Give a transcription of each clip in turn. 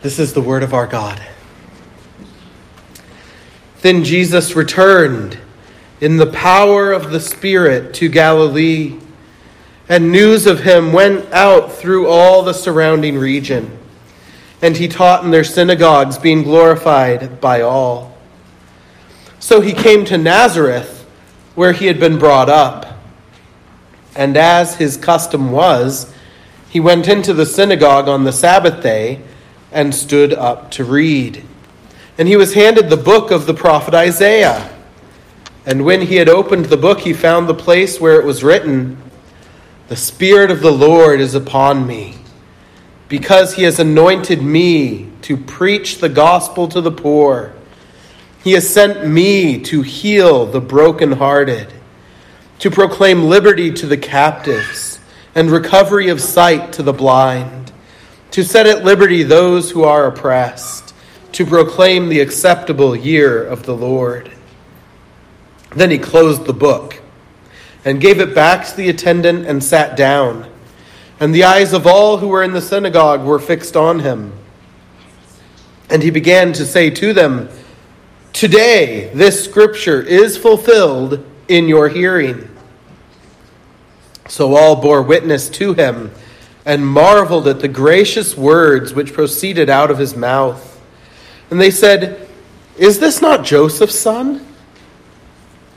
This is the word of our God. Then Jesus returned in the power of the Spirit to Galilee, and news of him went out through all the surrounding region. And he taught in their synagogues, being glorified by all. So he came to Nazareth, where he had been brought up. And as his custom was, he went into the synagogue on the Sabbath day and stood up to read. And he was handed the book of the prophet Isaiah. And when he had opened the book, he found the place where it was written, The Spirit of the Lord is upon me, because he has anointed me to preach the gospel to the poor. He has sent me to heal the brokenhearted, to proclaim liberty to the captives, and recovery of sight to the blind to set at liberty those who are oppressed, to proclaim the acceptable year of the Lord. Then he closed the book and gave it back to the attendant and sat down. And the eyes of all who were in the synagogue were fixed on him. And he began to say to them, Today this scripture is fulfilled in your hearing. So all bore witness to him and marveled at the gracious words which proceeded out of his mouth. And they said, Is this not Joseph's son?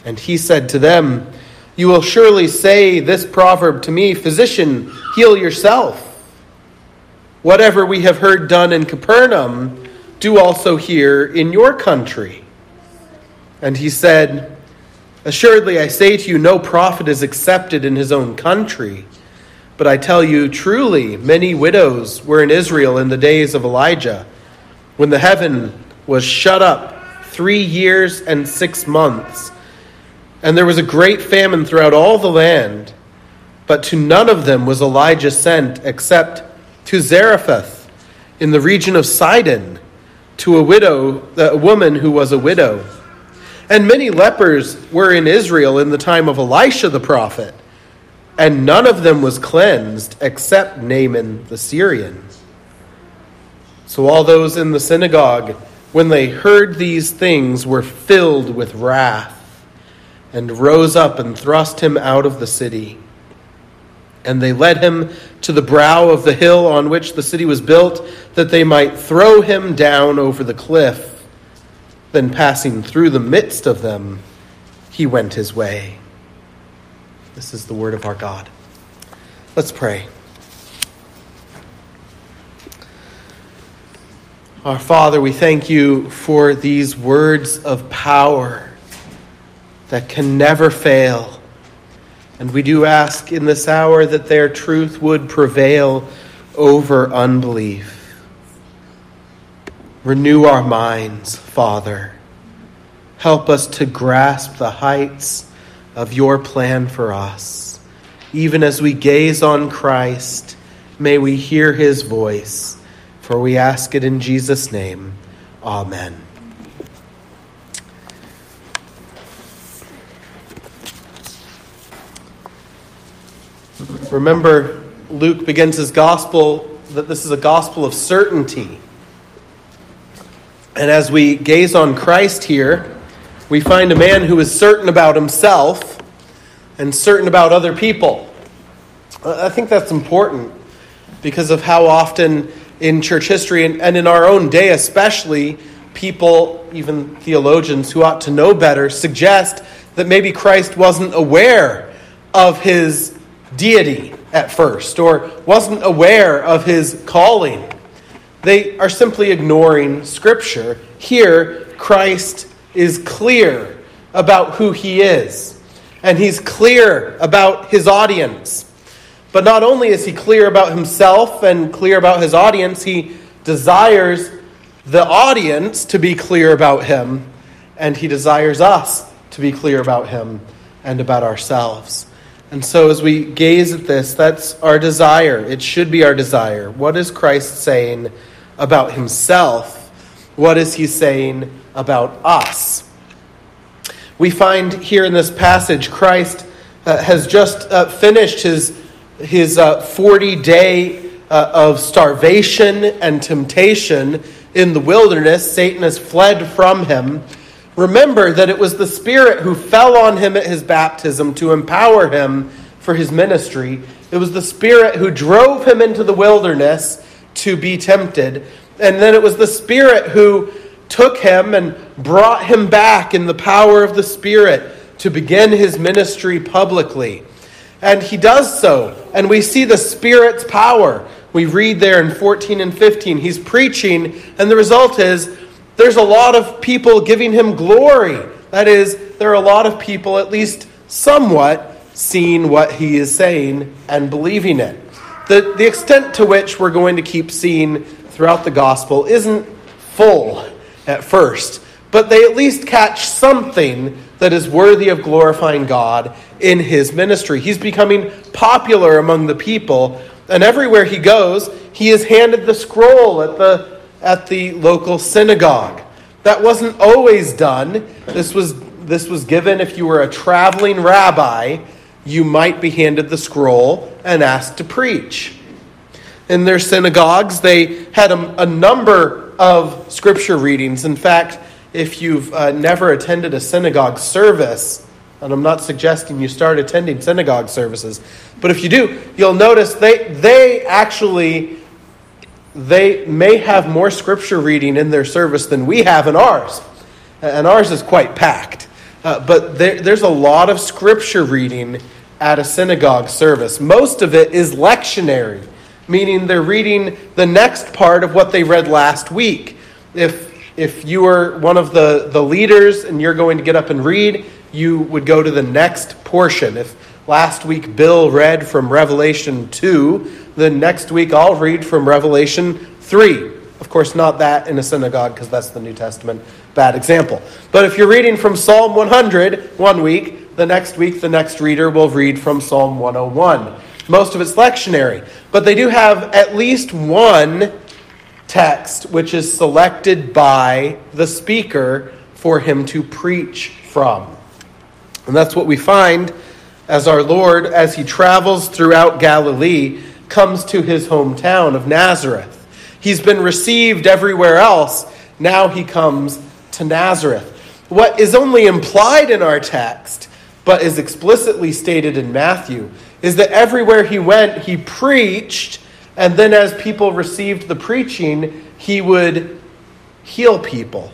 And he said to them, You will surely say this proverb to me, Physician, heal yourself. Whatever we have heard done in Capernaum, do also here in your country. And he said, Assuredly, I say to you, no prophet is accepted in his own country. But I tell you, truly, many widows were in Israel in the days of Elijah, when the heaven was shut up three years and six months, and there was a great famine throughout all the land. But to none of them was Elijah sent, except to Zarephath in the region of Sidon, to a widow, a woman who was a widow. And many lepers were in Israel in the time of Elisha the prophet and none of them was cleansed except Naaman the Syrian. So all those in the synagogue, when they heard these things, were filled with wrath and rose up and thrust him out of the city. And they led him to the brow of the hill on which the city was built, that they might throw him down over the cliff. Then, passing through the midst of them, he went his way. This is the word of our God. Let's pray. Our Father, we thank you for these words of power that can never fail. And we do ask in this hour that their truth would prevail over unbelief. Renew our minds, Father. Help us to grasp the heights of your plan for us. Even as we gaze on Christ, may we hear his voice, for we ask it in Jesus' name. Amen. Remember, Luke begins his gospel that this is a gospel of certainty. And as we gaze on Christ here, we find a man who is certain about himself and certain about other people. I think that's important because of how often in church history and, in our own day, especially, people, even theologians who ought to know better, suggest that maybe Christ wasn't aware of his deity at first or wasn't aware of his calling. They are simply ignoring Scripture. Here, Christ is clear about who he is, and he's clear about his audience. But not only is he clear about himself and clear about his audience, he desires the audience to be clear about him, and he desires us to be clear about him and about ourselves. And so, as we gaze at this, that's our desire. It should be our desire. What is Christ saying about himself? What is he saying about us. We find here in this passage, Christ uh, has just uh, finished his, his 40 uh, day uh, of starvation and temptation in the wilderness, Satan has fled from him. Remember that it was the Spirit who fell on him at his baptism to empower him for his ministry. It was the Spirit who drove him into the wilderness to be tempted. And then it was the Spirit who took him and brought him back in the power of the Spirit to begin his ministry publicly. And he does so, and we see the Spirit's power. We read there in 14 and 15, he's preaching, and the result is there's a lot of people giving him glory. That is, there are a lot of people, at least somewhat, seeing what he is saying and believing it. The, the extent to which we're going to keep seeing throughout the gospel isn't full at first, but they at least catch something that is worthy of glorifying God in his ministry. He's becoming popular among the people, and everywhere he goes, he is handed the scroll at the, at the local synagogue. That wasn't always done. This was, this was given if you were a traveling rabbi, you might be handed the scroll and asked to preach. In their synagogues, they had a, a number of scripture readings. In fact, if you've uh, never attended a synagogue service, and I'm not suggesting you start attending synagogue services, but if you do, you'll notice they, they actually they may have more scripture reading in their service than we have in ours. And ours is quite packed. Uh, but there, there's a lot of scripture reading at a synagogue service. Most of it is lectionary, meaning they're reading the next part of what they read last week. If if you were one of the, the leaders and you're going to get up and read, you would go to the next portion. If last week Bill read from Revelation 2, then next week I'll read from Revelation 3. Of course, not that in a synagogue because that's the New Testament. Bad example. But if you're reading from Psalm 100 one week, the next week the next reader will read from Psalm 101. Most of it's lectionary. But they do have at least one text which is selected by the speaker for him to preach from. And that's what we find as our Lord, as he travels throughout Galilee, comes to his hometown of Nazareth. He's been received everywhere else. Now he comes to Nazareth. What is only implied in our text, but is explicitly stated in Matthew, is that everywhere he went, he preached and then, as people received the preaching, he would heal people.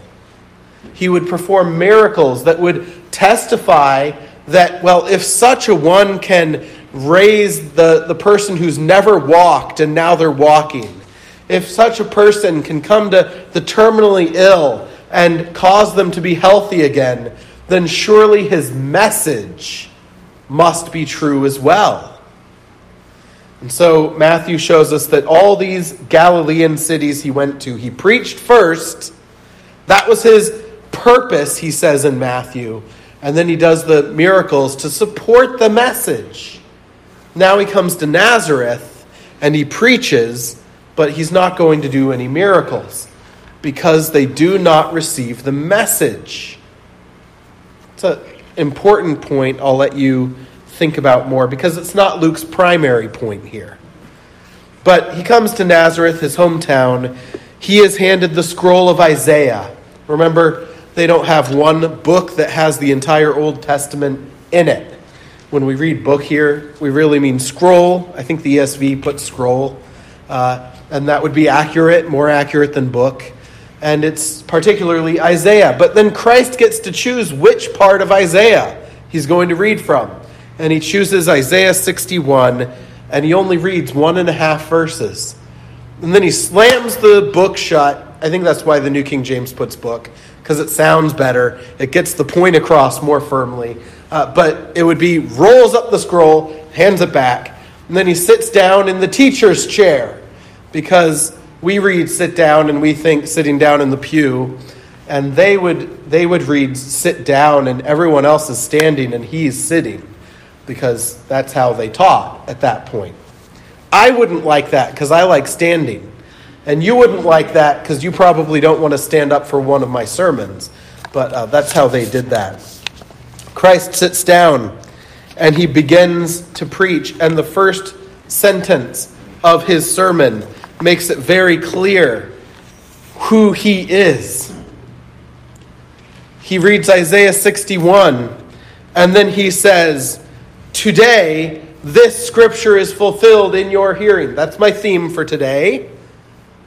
He would perform miracles that would testify that, well, if such a one can raise the, the person who's never walked and now they're walking, if such a person can come to the terminally ill and cause them to be healthy again, then surely his message must be true as well. And so Matthew shows us that all these Galilean cities he went to, he preached first. That was his purpose, he says in Matthew. And then he does the miracles to support the message. Now he comes to Nazareth and he preaches, but he's not going to do any miracles because they do not receive the message. It's an important point. I'll let you think about more because it's not Luke's primary point here. But he comes to Nazareth, his hometown. He is handed the scroll of Isaiah. Remember, they don't have one book that has the entire Old Testament in it. When we read book here, we really mean scroll. I think the ESV puts scroll, uh, and that would be accurate, more accurate than book. And it's particularly Isaiah. But then Christ gets to choose which part of Isaiah he's going to read from and he chooses Isaiah 61, and he only reads one and a half verses. And then he slams the book shut. I think that's why the New King James puts book, because it sounds better. It gets the point across more firmly. Uh, but it would be rolls up the scroll, hands it back, and then he sits down in the teacher's chair, because we read sit down and we think sitting down in the pew and they would they would read sit down and everyone else is standing and he's sitting because that's how they taught at that point. I wouldn't like that because I like standing. And you wouldn't like that because you probably don't want to stand up for one of my sermons. But uh, that's how they did that. Christ sits down and he begins to preach. And the first sentence of his sermon makes it very clear who he is. He reads Isaiah 61, and then he says, Today, this scripture is fulfilled in your hearing. That's my theme for today.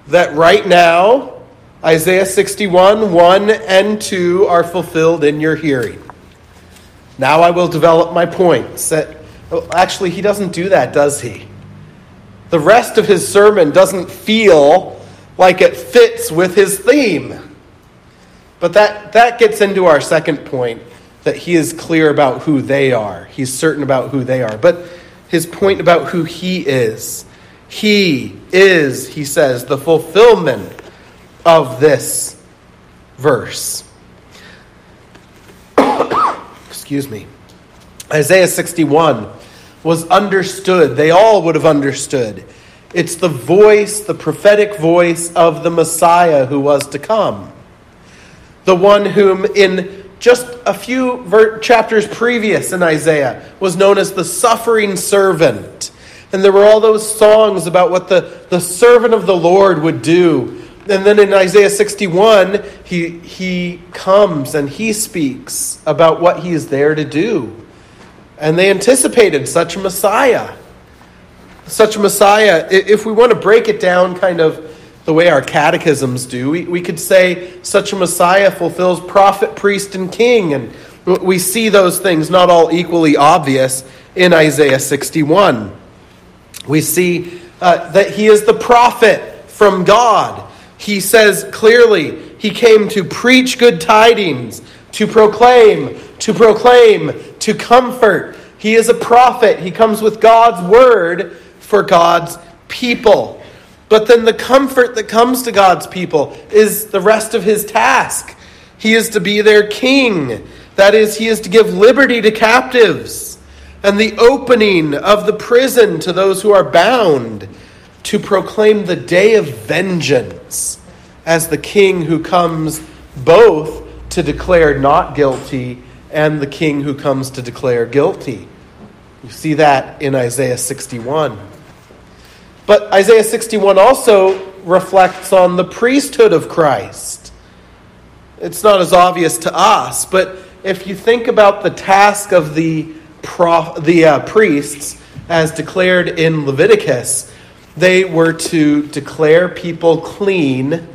That right now, Isaiah 61, 1 and 2 are fulfilled in your hearing. Now I will develop my points. That, actually, he doesn't do that, does he? The rest of his sermon doesn't feel like it fits with his theme. But that, that gets into our second point that he is clear about who they are. He's certain about who they are. But his point about who he is. He is, he says, the fulfillment of this verse. Excuse me. Isaiah 61 was understood. They all would have understood. It's the voice, the prophetic voice of the Messiah who was to come. The one whom, in just a few ver- chapters previous in Isaiah, was known as the suffering servant. And there were all those songs about what the, the servant of the Lord would do. And then in Isaiah 61, he, he comes and he speaks about what he is there to do. And they anticipated such a Messiah. Such a Messiah, if we want to break it down kind of the way our catechisms do, we, we could say such a Messiah fulfills prophet, priest, and king. And we see those things not all equally obvious in Isaiah 61. We see uh, that he is the prophet from God. He says clearly, he came to preach good tidings, to proclaim, to proclaim, to comfort. He is a prophet. He comes with God's word for God's people. But then the comfort that comes to God's people is the rest of his task. He is to be their king. That is, he is to give liberty to captives and the opening of the prison to those who are bound, to proclaim the day of vengeance as the king who comes both to declare not guilty and the king who comes to declare guilty. You see that in Isaiah 61. But Isaiah 61 also reflects on the priesthood of Christ. It's not as obvious to us, but if you think about the task of the, prof, the uh, priests as declared in Leviticus, they were to declare people clean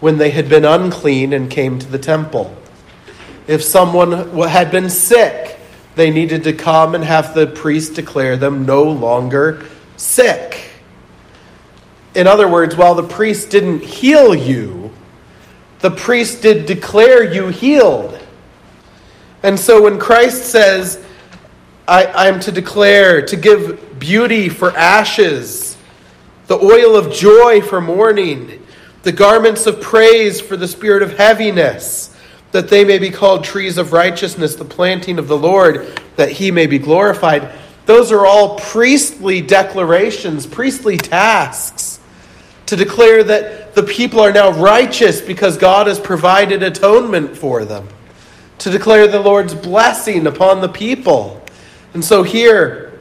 when they had been unclean and came to the temple. If someone had been sick, they needed to come and have the priest declare them no longer sick. In other words, while the priest didn't heal you, the priest did declare you healed. And so when Christ says, I, am to declare, to give beauty for ashes, the oil of joy for mourning, the garments of praise for the spirit of heaviness, that they may be called trees of righteousness, the planting of the Lord, that he may be glorified. Those are all priestly declarations, priestly tasks to declare that the people are now righteous because God has provided atonement for them, to declare the Lord's blessing upon the people. And so, here,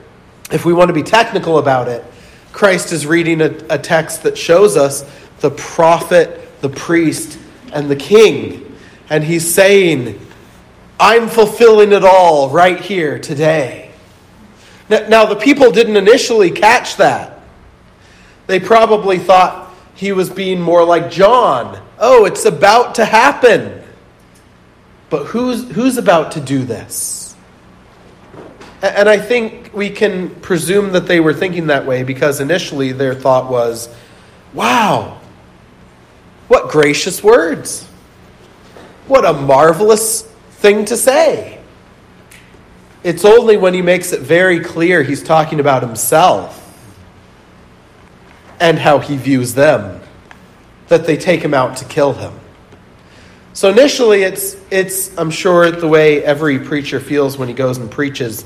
if we want to be technical about it, Christ is reading a, a text that shows us the prophet, the priest, and the king and he's saying, I'm fulfilling it all right here today. Now, now, the people didn't initially catch that. They probably thought he was being more like John. Oh, it's about to happen. But who's, who's about to do this? And I think we can presume that they were thinking that way because initially their thought was, wow, what gracious words. What a marvelous thing to say. It's only when he makes it very clear he's talking about himself and how he views them that they take him out to kill him. So initially it's it's I'm sure the way every preacher feels when he goes and preaches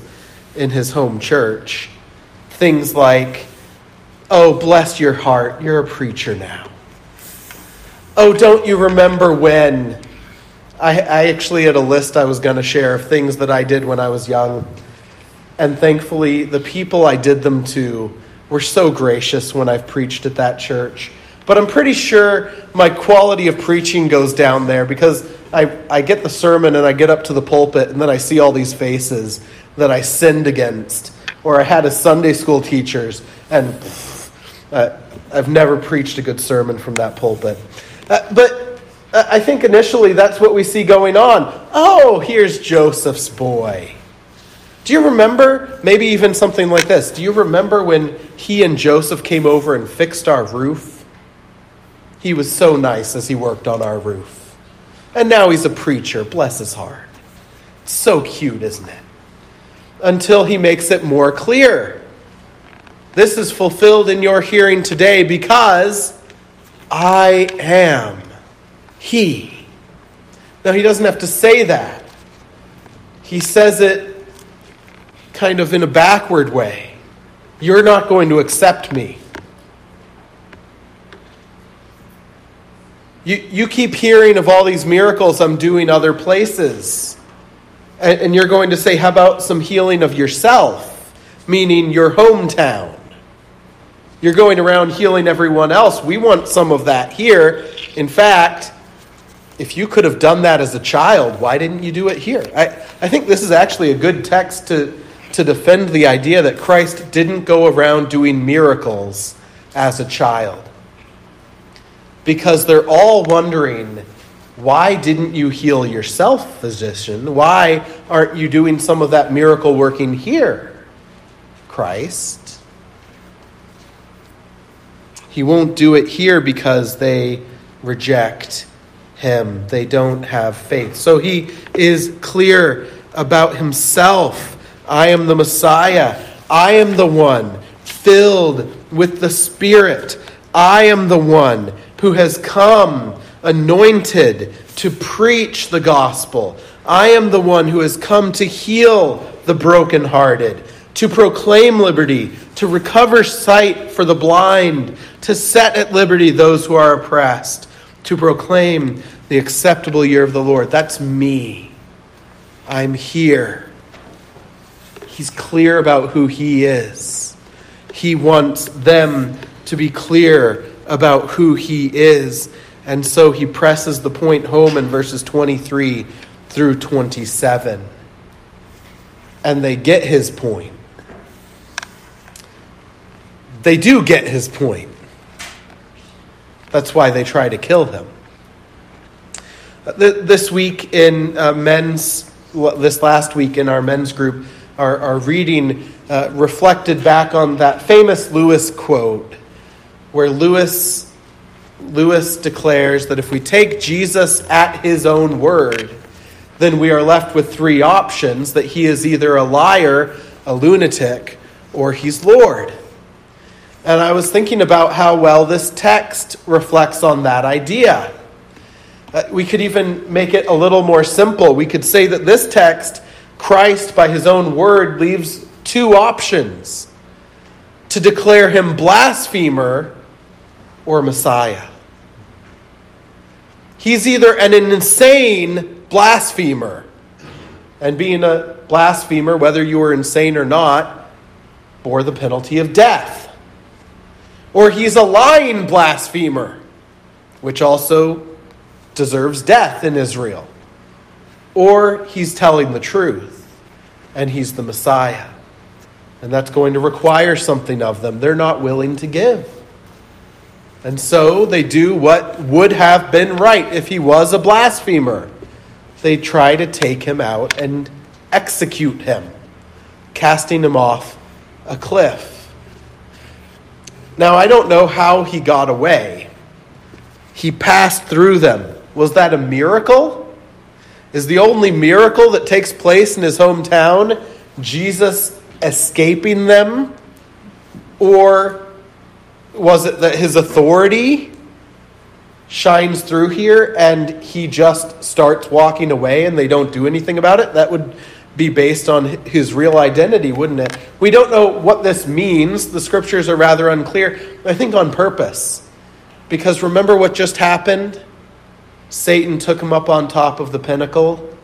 in his home church. Things like, "Oh, bless your heart, you're a preacher now." "Oh, don't you remember when I, I actually had a list I was going to share of things that I did when I was young. And thankfully, the people I did them to were so gracious when I've preached at that church. But I'm pretty sure my quality of preaching goes down there because I, I get the sermon and I get up to the pulpit and then I see all these faces that I sinned against. Or I had as Sunday school teachers and uh, I've never preached a good sermon from that pulpit. Uh, but I think initially that's what we see going on. Oh, here's Joseph's boy. Do you remember, maybe even something like this? Do you remember when he and Joseph came over and fixed our roof? He was so nice as he worked on our roof. And now he's a preacher, bless his heart. It's so cute, isn't it? Until he makes it more clear. This is fulfilled in your hearing today because I am He. Now, he doesn't have to say that. He says it kind of in a backward way. You're not going to accept me. You, you keep hearing of all these miracles I'm doing other places. And, and you're going to say, How about some healing of yourself? Meaning your hometown. You're going around healing everyone else. We want some of that here. In fact, if you could have done that as a child, why didn't you do it here? I, I think this is actually a good text to, to defend the idea that Christ didn't go around doing miracles as a child. Because they're all wondering, why didn't you heal yourself, physician? Why aren't you doing some of that miracle working here, Christ? He won't do it here because they reject him. They don't have faith. So he is clear about himself. I am the Messiah. I am the one filled with the Spirit. I am the one who has come anointed to preach the gospel. I am the one who has come to heal the brokenhearted, to proclaim liberty, to recover sight for the blind, to set at liberty those who are oppressed, to proclaim the acceptable year of the Lord. That's me. I'm here. He's clear about who he is. He wants them to be clear about who he is. And so he presses the point home in verses 23 through 27. And they get his point. They do get his point. That's why they try to kill him. This week in uh, men's, this last week in our men's group, our, our reading uh, reflected back on that famous Lewis quote, where Lewis, Lewis declares that if we take Jesus at his own word, then we are left with three options that he is either a liar, a lunatic, or he's Lord. And I was thinking about how well this text reflects on that idea. Uh, we could even make it a little more simple. We could say that this text, Christ, by his own word, leaves two options to declare him blasphemer or Messiah. He's either an insane blasphemer, and being a blasphemer, whether you were insane or not, bore the penalty of death or he's a lying blasphemer, which also deserves death in Israel, or he's telling the truth and he's the Messiah. And that's going to require something of them they're not willing to give. And so they do what would have been right if he was a blasphemer. They try to take him out and execute him, casting him off a cliff. Now, I don't know how he got away. He passed through them. Was that a miracle? Is the only miracle that takes place in his hometown Jesus escaping them? Or was it that his authority shines through here and he just starts walking away and they don't do anything about it? That would be based on his real identity, wouldn't it? We don't know what this means. The scriptures are rather unclear. I think on purpose. Because remember what just happened? Satan took him up on top of the pinnacle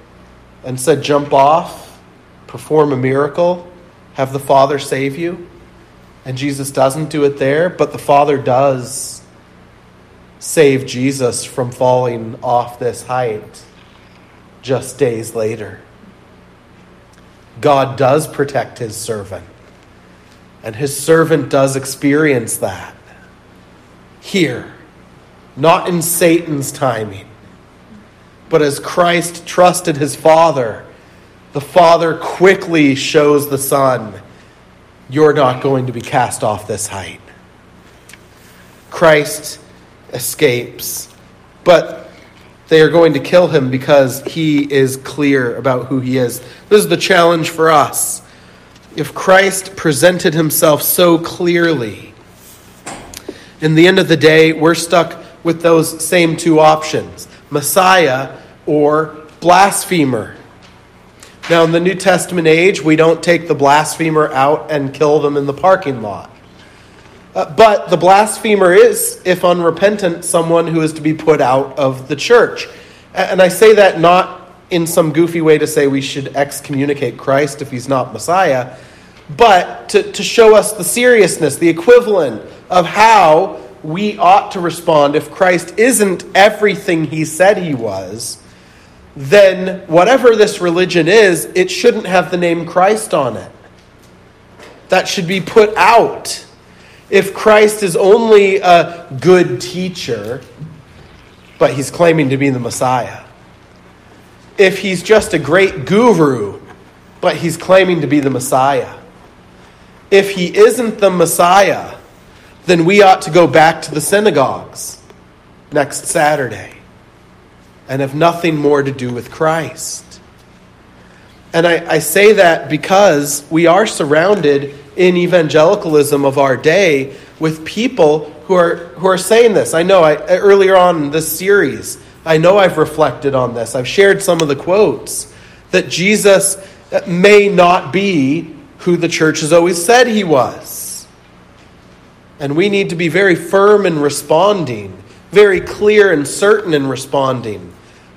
and said, Jump off, perform a miracle, have the Father save you. And Jesus doesn't do it there, but the Father does save Jesus from falling off this height just days later. God does protect his servant, and his servant does experience that here, not in Satan's timing, but as Christ trusted his Father, the Father quickly shows the Son, You're not going to be cast off this height. Christ escapes, but they are going to kill him because he is clear about who he is. This is the challenge for us. If Christ presented himself so clearly, in the end of the day, we're stuck with those same two options Messiah or blasphemer. Now, in the New Testament age, we don't take the blasphemer out and kill them in the parking lot. Uh, but the blasphemer is, if unrepentant, someone who is to be put out of the church. And I say that not in some goofy way to say we should excommunicate Christ if he's not Messiah, but to, to show us the seriousness, the equivalent of how we ought to respond if Christ isn't everything he said he was. Then, whatever this religion is, it shouldn't have the name Christ on it. That should be put out. If Christ is only a good teacher, but he's claiming to be the Messiah, if he's just a great guru, but he's claiming to be the Messiah, if he isn't the Messiah, then we ought to go back to the synagogues next Saturday. And have nothing more to do with Christ. And I, I, say that because we are surrounded in evangelicalism of our day with people who are, who are saying this. I know I, earlier on in this series, I know I've reflected on this. I've shared some of the quotes that Jesus may not be who the church has always said he was. And we need to be very firm in responding, very clear and certain in responding.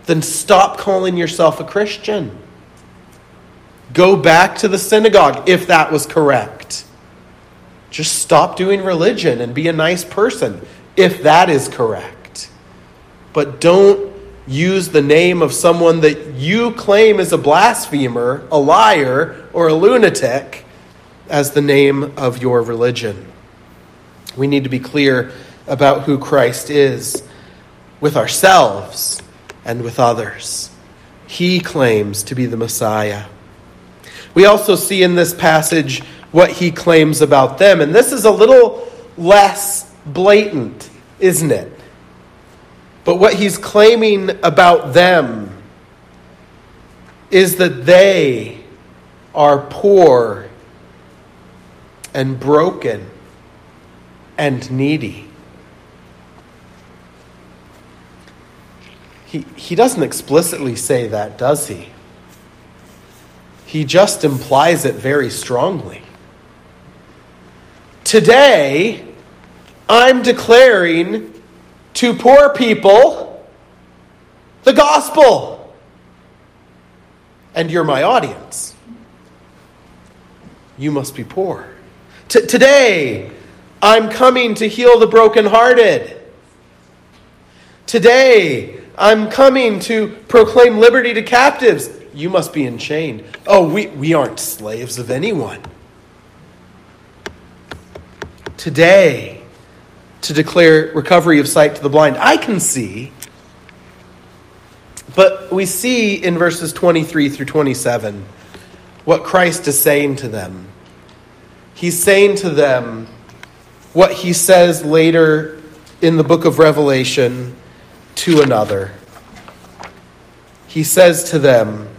Then stop calling yourself a Christian. Go back to the synagogue if that was correct. Just stop doing religion and be a nice person if that is correct. But don't use the name of someone that you claim is a blasphemer, a liar, or a lunatic as the name of your religion. We need to be clear about who Christ is with ourselves and with others. He claims to be the Messiah. We also see in this passage what he claims about them. And this is a little less blatant, isn't it? But what he's claiming about them is that they are poor and broken and needy. He, he doesn't explicitly say that, does he? He just implies it very strongly. Today, I'm declaring to poor people the gospel. And you're my audience. You must be poor. T- today, I'm coming to heal the brokenhearted. Today, I'm coming to proclaim liberty to captives you must be enchained. Oh, we, we aren't slaves of anyone. Today, to declare recovery of sight to the blind, I can see. But we see in verses 23 through 27 what Christ is saying to them. He's saying to them what he says later in the book of Revelation to another. He says to them,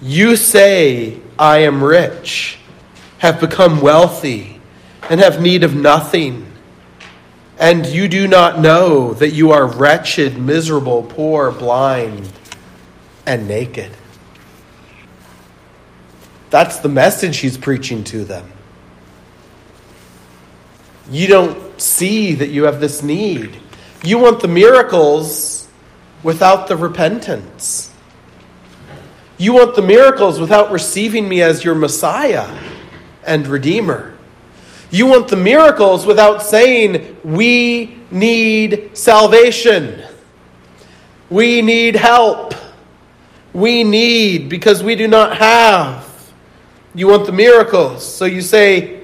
you say, I am rich, have become wealthy, and have need of nothing. And you do not know that you are wretched, miserable, poor, blind, and naked. That's the message he's preaching to them. You don't see that you have this need. You want the miracles without the repentance. You want the miracles without receiving me as your Messiah and Redeemer. You want the miracles without saying, We need salvation. We need help. We need because we do not have. You want the miracles. So you say,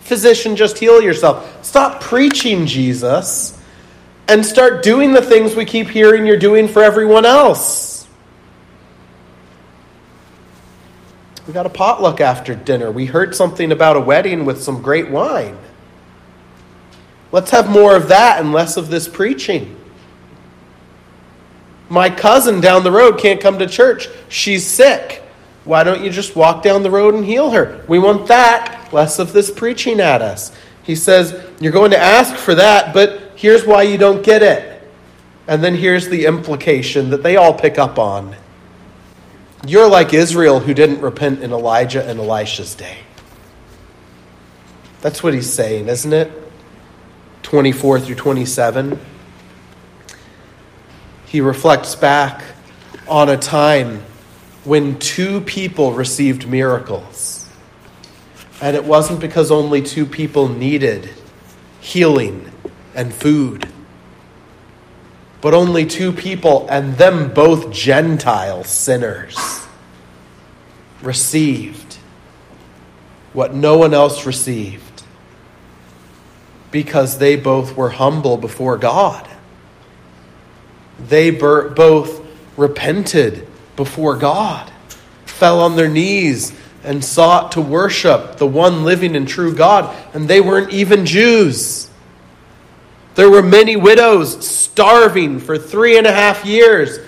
Physician, just heal yourself. Stop preaching Jesus and start doing the things we keep hearing you're doing for everyone else. We got a potluck after dinner. We heard something about a wedding with some great wine. Let's have more of that and less of this preaching. My cousin down the road can't come to church. She's sick. Why don't you just walk down the road and heal her? We want that, less of this preaching at us. He says, You're going to ask for that, but here's why you don't get it. And then here's the implication that they all pick up on. You're like Israel who didn't repent in Elijah and Elisha's day. That's what he's saying, isn't it? 24 through 27. He reflects back on a time when two people received miracles. And it wasn't because only two people needed healing and food, but only two people, and them both Gentile sinners, received what no one else received because they both were humble before God. They both repented before God, fell on their knees, and sought to worship the one living and true God, and they weren't even Jews. There were many widows starving for three and a half years.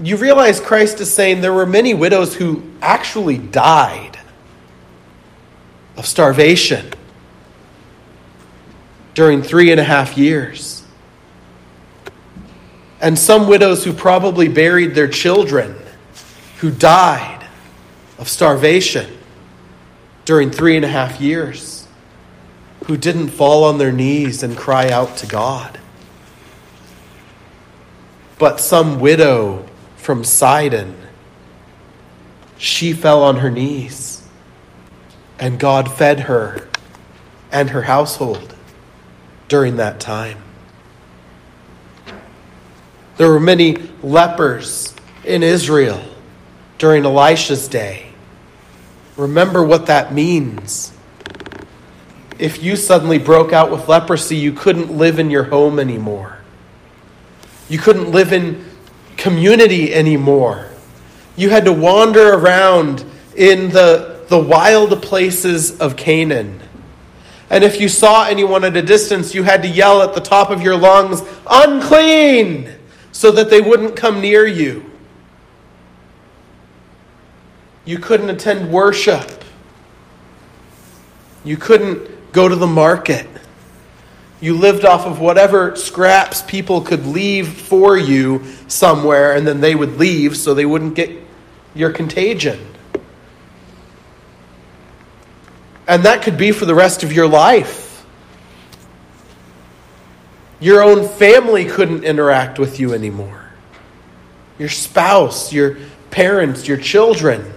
You realize Christ is saying there were many widows who actually died of starvation during three and a half years. And some widows who probably buried their children who died of starvation during three and a half years who didn't fall on their knees and cry out to God. But some widow from Sidon, she fell on her knees, and God fed her and her household during that time. There were many lepers in Israel during Elisha's day. Remember what that means if you suddenly broke out with leprosy, you couldn't live in your home anymore. You couldn't live in community anymore. You had to wander around in the, the wild places of Canaan. And if you saw anyone at a distance, you had to yell at the top of your lungs, unclean, so that they wouldn't come near you. You couldn't attend worship. You couldn't go to the market. You lived off of whatever scraps people could leave for you somewhere, and then they would leave so they wouldn't get your contagion. And that could be for the rest of your life. Your own family couldn't interact with you anymore. Your spouse, your parents, your children.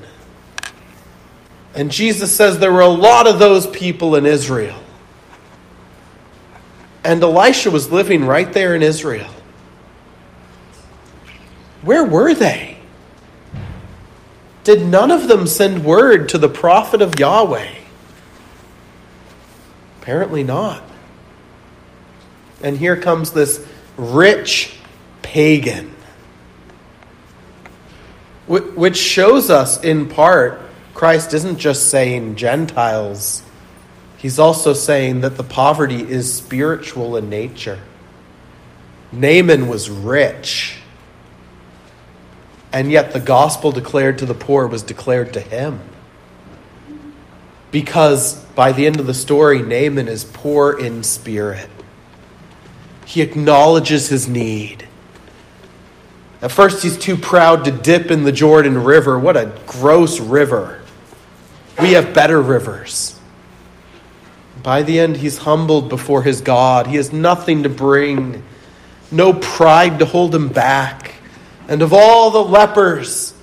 And Jesus says there were a lot of those people in Israel. And Elisha was living right there in Israel. Where were they? Did none of them send word to the prophet of Yahweh? Apparently not. And here comes this rich pagan, which shows us in part Christ isn't just saying Gentiles, he's also saying that the poverty is spiritual in nature. Naaman was rich, and yet the gospel declared to the poor was declared to him. Because by the end of the story, Naaman is poor in spirit. He acknowledges his need. At first, he's too proud to dip in the Jordan River. What a gross river. We have better rivers. By the end, he's humbled before his God. He has nothing to bring, no pride to hold him back. And of all the lepers,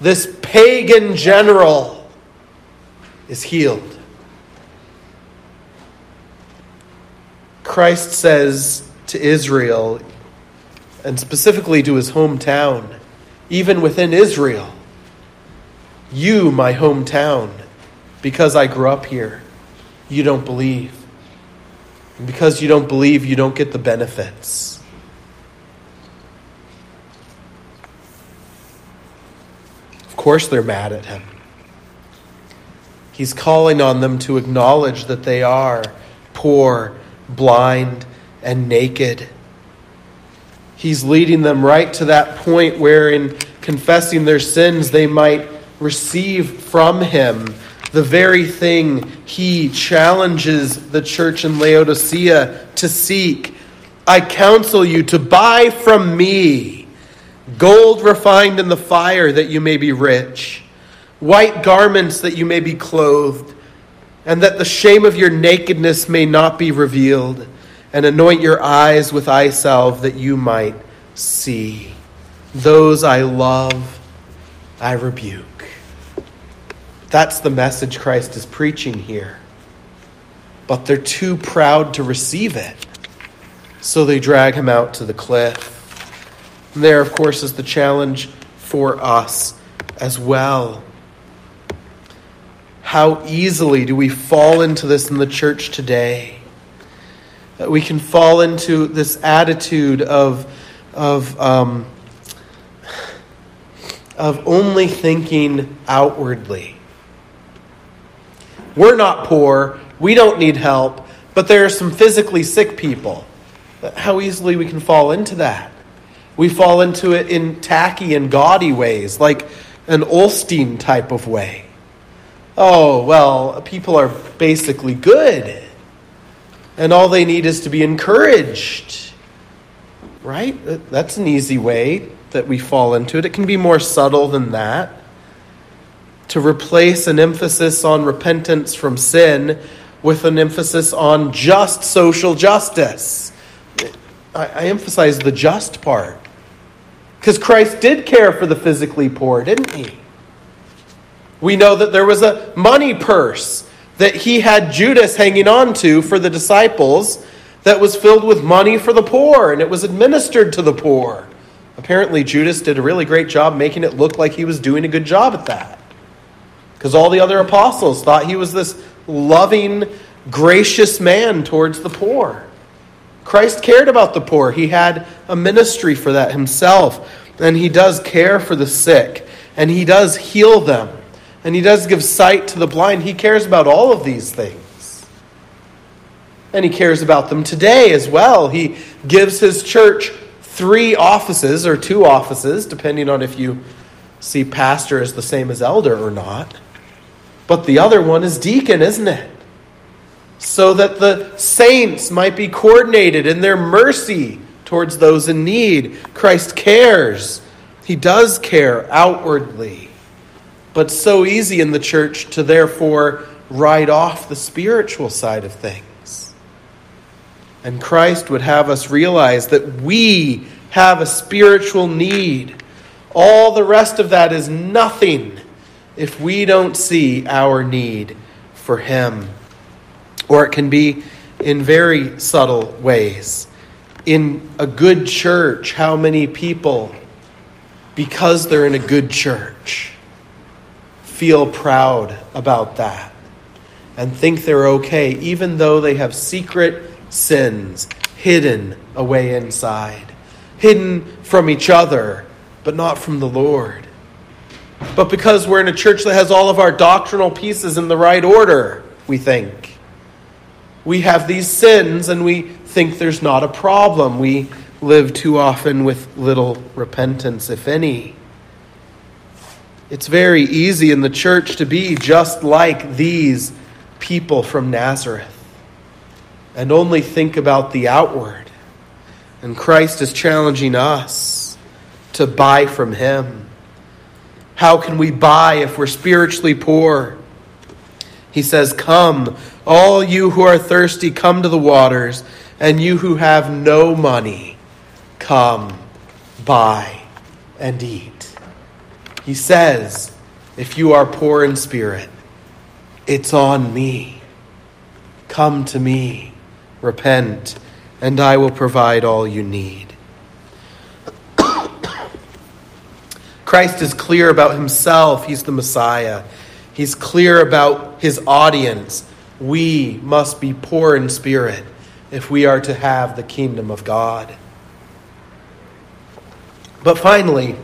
this pagan general is healed. Christ says to Israel, and specifically to his hometown, even within Israel, You, my hometown, because I grew up here, you don't believe. And because you don't believe, you don't get the benefits. Of course, they're mad at him. He's calling on them to acknowledge that they are poor, blind, and naked. He's leading them right to that point where, in confessing their sins, they might receive from him the very thing he challenges the church in Laodicea to seek. I counsel you to buy from me gold refined in the fire that you may be rich, white garments that you may be clothed, and that the shame of your nakedness may not be revealed, and anoint your eyes with eye salve that you might see. Those I love, I rebuke. That's the message Christ is preaching here. But they're too proud to receive it. So they drag him out to the cliff. And there, of course, is the challenge for us as well. How easily do we fall into this in the church today? That we can fall into this attitude of, of, um, of only thinking outwardly we're not poor. We don't need help. But there are some physically sick people. How easily we can fall into that. We fall into it in tacky and gaudy ways, like an Osteen type of way. Oh, well, people are basically good. And all they need is to be encouraged. Right? That's an easy way that we fall into it. It can be more subtle than that to replace an emphasis on repentance from sin with an emphasis on just social justice. I, I emphasize the just part. Because Christ did care for the physically poor, didn't he? We know that there was a money purse that he had Judas hanging on to for the disciples that was filled with money for the poor, and it was administered to the poor. Apparently, Judas did a really great job making it look like he was doing a good job at that. Because all the other apostles thought he was this loving, gracious man towards the poor. Christ cared about the poor. He had a ministry for that himself. And he does care for the sick. And he does heal them. And he does give sight to the blind. He cares about all of these things. And he cares about them today as well. He gives his church three offices or two offices, depending on if you see pastor as the same as elder or not. But the other one is deacon, isn't it? So that the saints might be coordinated in their mercy towards those in need. Christ cares. He does care outwardly. But so easy in the church to therefore write off the spiritual side of things. And Christ would have us realize that we have a spiritual need. All the rest of that is nothing if we don't see our need for Him. Or it can be in very subtle ways. In a good church, how many people, because they're in a good church, feel proud about that and think they're okay, even though they have secret sins hidden away inside, hidden from each other, but not from the Lord but because we're in a church that has all of our doctrinal pieces in the right order, we think. We have these sins and we think there's not a problem. We live too often with little repentance, if any. It's very easy in the church to be just like these people from Nazareth and only think about the outward. And Christ is challenging us to buy from Him how can we buy if we're spiritually poor? He says, Come, all you who are thirsty, come to the waters, and you who have no money, come, buy, and eat. He says, If you are poor in spirit, it's on me. Come to me, repent, and I will provide all you need. Christ is clear about himself, he's the Messiah. He's clear about his audience. We must be poor in spirit if we are to have the kingdom of God. But finally,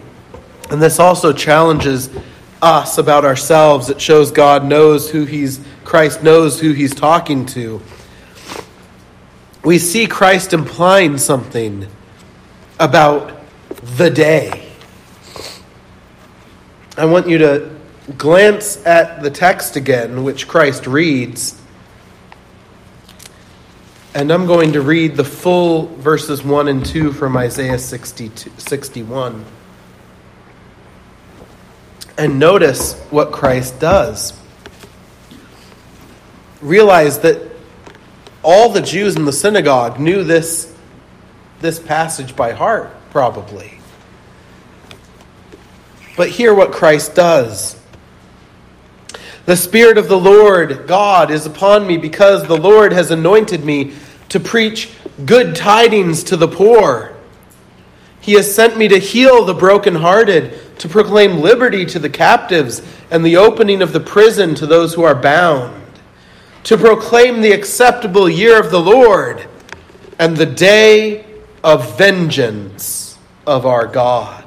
and this also challenges us about ourselves, it shows God knows who he's Christ knows who he's talking to. We see Christ implying something about the day. I want you to glance at the text again, which Christ reads. And I'm going to read the full verses 1 and 2 from Isaiah 61. And notice what Christ does. Realize that all the Jews in the synagogue knew this, this passage by heart, probably. But hear what Christ does. The Spirit of the Lord God is upon me because the Lord has anointed me to preach good tidings to the poor. He has sent me to heal the brokenhearted, to proclaim liberty to the captives, and the opening of the prison to those who are bound, to proclaim the acceptable year of the Lord and the day of vengeance of our God.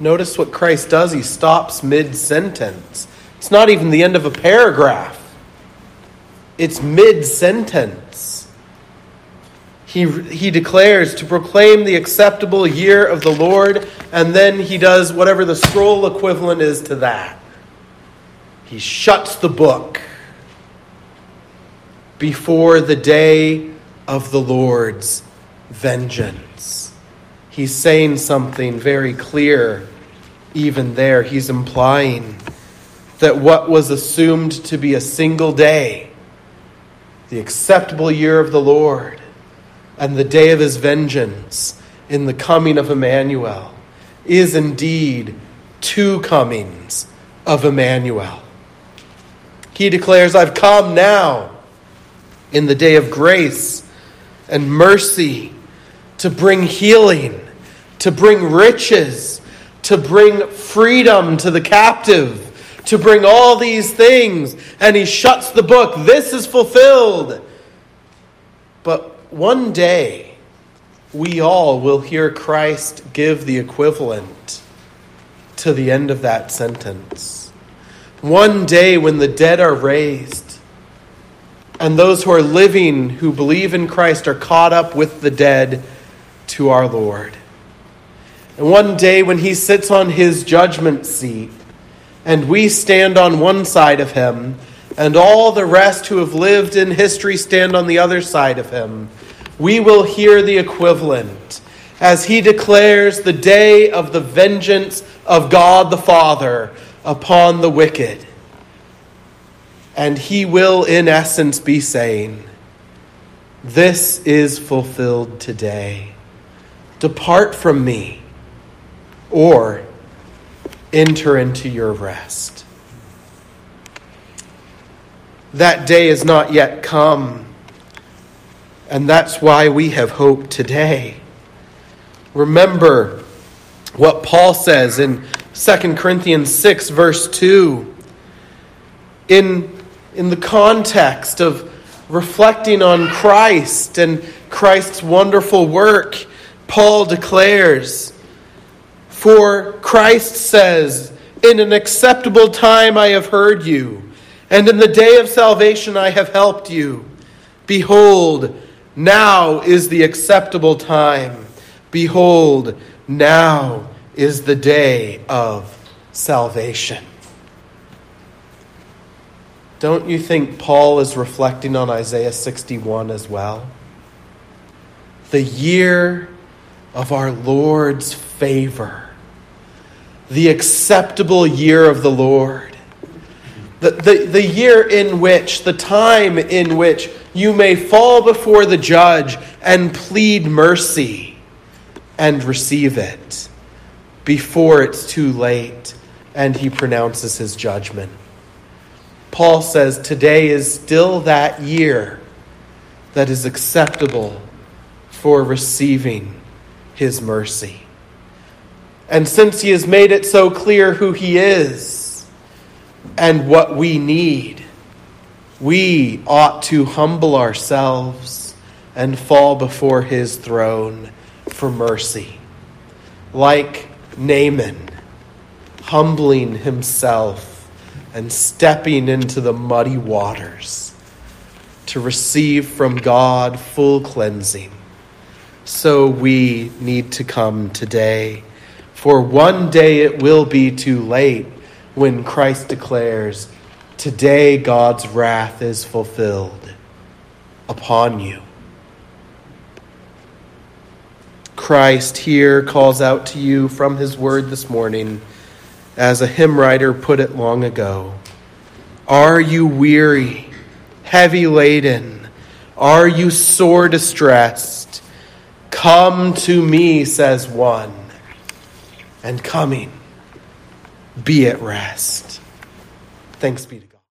Notice what Christ does. He stops mid sentence. It's not even the end of a paragraph, it's mid sentence. He, he declares to proclaim the acceptable year of the Lord, and then he does whatever the scroll equivalent is to that. He shuts the book before the day of the Lord's vengeance. He's saying something very clear even there, he's implying that what was assumed to be a single day, the acceptable year of the Lord, and the day of his vengeance in the coming of Emmanuel, is indeed two comings of Emmanuel. He declares, I've come now in the day of grace and mercy to bring healing, to bring riches to bring freedom to the captive, to bring all these things. And he shuts the book. This is fulfilled. But one day, we all will hear Christ give the equivalent to the end of that sentence. One day, when the dead are raised, and those who are living who believe in Christ are caught up with the dead to our Lord. And one day when he sits on his judgment seat, and we stand on one side of him, and all the rest who have lived in history stand on the other side of him, we will hear the equivalent as he declares the day of the vengeance of God the Father upon the wicked. And he will, in essence, be saying, This is fulfilled today. Depart from me or enter into your rest. That day is not yet come, and that's why we have hope today. Remember what Paul says in 2 Corinthians 6, verse 2. In, in the context of reflecting on Christ and Christ's wonderful work, Paul declares, for Christ says, In an acceptable time I have heard you, and in the day of salvation I have helped you. Behold, now is the acceptable time. Behold, now is the day of salvation. Don't you think Paul is reflecting on Isaiah 61 as well? The year of our Lord's favor the acceptable year of the Lord. The, the, the year in which, the time in which you may fall before the judge and plead mercy and receive it before it's too late and he pronounces his judgment. Paul says today is still that year that is acceptable for receiving his mercy. And since he has made it so clear who he is and what we need, we ought to humble ourselves and fall before his throne for mercy. Like Naaman, humbling himself and stepping into the muddy waters to receive from God full cleansing. So we need to come today. For one day it will be too late when Christ declares, Today God's wrath is fulfilled upon you. Christ here calls out to you from his word this morning, as a hymn writer put it long ago Are you weary, heavy laden? Are you sore distressed? Come to me, says one, and coming, be at rest. Thanks be to God.